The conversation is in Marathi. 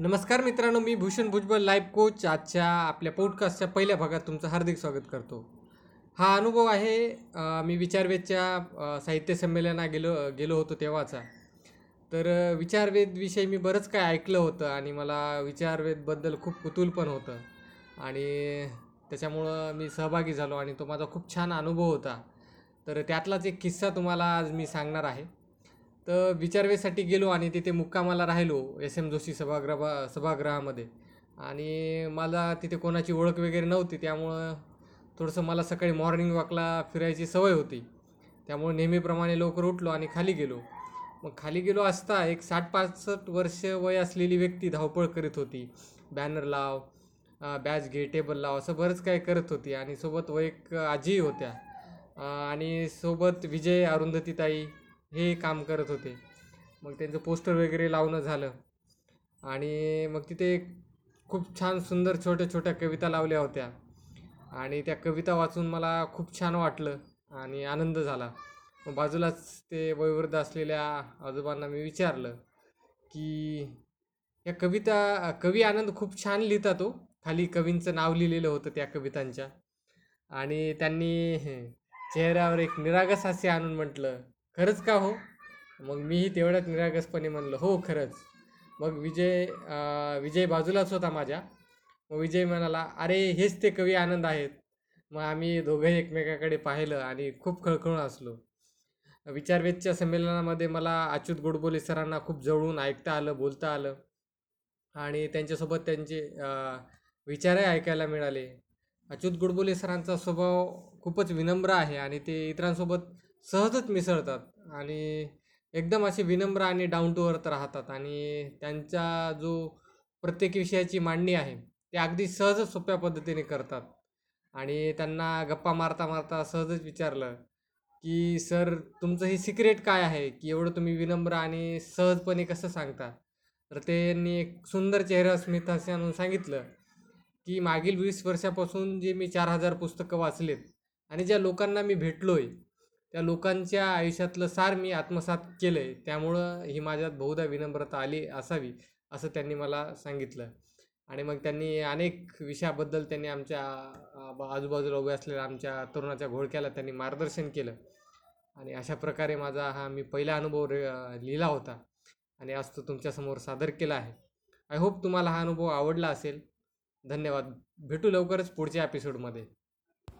नमस्कार मित्रांनो मी भूषण भुजबळ लाईफ कोच आजच्या आपल्या पॉडकास्टच्या पहिल्या भागात तुमचं हार्दिक स्वागत करतो. हा अनुभव आहे मी विचारवेदच्या साहित्य संमेलना गेलो गेलो होतो तेव्हाचा. तर विचारवेदविषयी मी बरंच काय ऐकलं होतं आणि मला विचारवेदबद्दल खूप कुतूल पण होतं. आणि त्याच्यामुळं मी सहभागी झालो आणि तो माझा खूप छान अनुभव होता. तर त्यातलाच एक किस्सा तुम्हाला आज मी सांगणार आहे. तर विचारवेसाठी गेलो आणि तिथे मुक्कामाला राहिलो एस एम जोशी सभागृह सभागृहामध्ये. आणि मला तिथे कोणाची ओळख वगैरे नव्हती त्यामुळं थोडंसं मला सकाळी मॉर्निंग वॉकला फिरायची सवय होती. त्यामुळे नेहमीप्रमाणे लवकर उठलो आणि खाली गेलो. मग खाली गेलो असता एक साठ पासष्ट वर्ष वय असलेली व्यक्ती धावपळ करीत होती. बॅनर लाव बॅच घे टेबल लाव असं बरंच काय करत होती आणि सोबत वैक आजीही होत्या. आणि सोबत विजय अरुंधतीताई हे काम करत होते. मग त्यांचं पोस्टर वगैरे लावणं झालं. आणि मग तिथे खूप छान सुंदर छोट्या छोट्या कविता लावल्या होत्या. आणि त्या कविता वाचून मला खूप छान वाटलं आणि आनंद झाला. मग बाजूलाच ते वयोवृद्ध असलेल्या आजोबांना मी विचारलं की या कविता कवी आनंद खूप छान लिहितात तो. खाली कवींचं नाव लिहिलेलं होतं त्या कवितांच्या. आणि त्यांनी चेहऱ्यावर एक निरागस हास्य आणून म्हटलं खरंच का हो? मग मीही तेवढ्याच निरागसपणे म्हणलं हो खरंच. मग विजय विजय बाजूलाच होता माझ्या. मग विजय म्हणाला अरे हेच ते कवी आनंद आहेत. मग आम्ही दोघंही एकमेकाकडे पाहिलं आणि खूप खळखळून असलो विचारवेदच्या संमेलनामध्ये मला अच्युत गोडबोले सरांना खूप जवळून ऐकता आलं बोलता आलं आणि त्यांच्यासोबत त्यांचे विचारही ऐकायला मिळाले. अच्युत गोडबोले सरांचा स्वभाव खूपच विनम्र आहे आणि ते इतरांसोबत सहजच मिसळतात आणि एकदम असे विनम्र आणि डाऊन टू अर्थ राहतात आणि त्यांचा जो प्रत्येक विषयाची मांडणी आहे ते अगदी सहजच सोप्या पद्धतीने करतात. आणि त्यांना गप्पा मारता मारता सहजच विचारलं की सर तुमचं हे सिक्रेट काय आहे? की एवढं तुम्ही विनम्र आणि सहजपणे कसं सांगता? तर त्यांनी एक सुंदर चेहरा स्मित आणून सांगितलं की मागील वीस वर्षापासून जे मी चार हजार पुस्तकं वाचलेत आणि ज्या लोकांना मी भेटलो आहे त्या लोकांच्या आयुष्यातलं सार मी आत्मसात केलं आहे त्यामुळं ही माझ्यात बहुधा विनम्रता आली असावी असं त्यांनी मला सांगितलं. आणि मग त्यांनी अनेक विषयाबद्दल त्यांनी आमच्या आजूबाजूला उभे असलेल्या आमच्या तरुणाच्या घोळक्याला त्यांनी मार्गदर्शन केलं. आणि अशा प्रकारे माझा हा मी पहिला अनुभव रे लिहिला होता. आणि आज तो तुमच्यासमोर सादर केला आहे. आय होप तुम्हाला हा अनुभव आवडला असेल. धन्यवाद. भेटू लवकरच पुढच्या एपिसोडमध्ये